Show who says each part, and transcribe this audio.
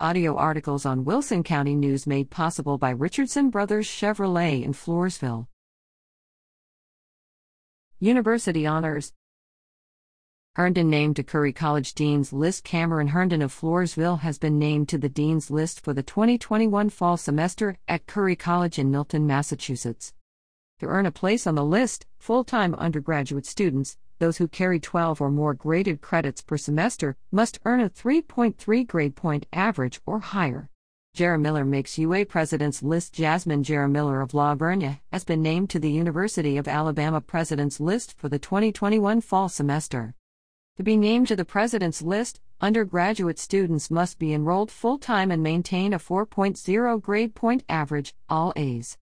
Speaker 1: Audio articles on Wilson County News made possible by Richardson Brothers Chevrolet in Floresville. University Honors Herndon named to Curry College Dean's List. Cameron Herndon of Floresville has been named to the Dean's List for the 2021 fall semester at Curry College in Milton, Massachusetts. To earn a place on the list, full time undergraduate students, those who carry 12 or more graded credits per semester, must earn a 3.3 grade point average or higher. Jaramillo makes UA President's List. Jasmine Jaramillo of La Vernia has been named to the University of Alabama President's List for the 2021 fall semester. To be named to the President's List, undergraduate students must be enrolled full time and maintain a 4.0 grade point average, all A's.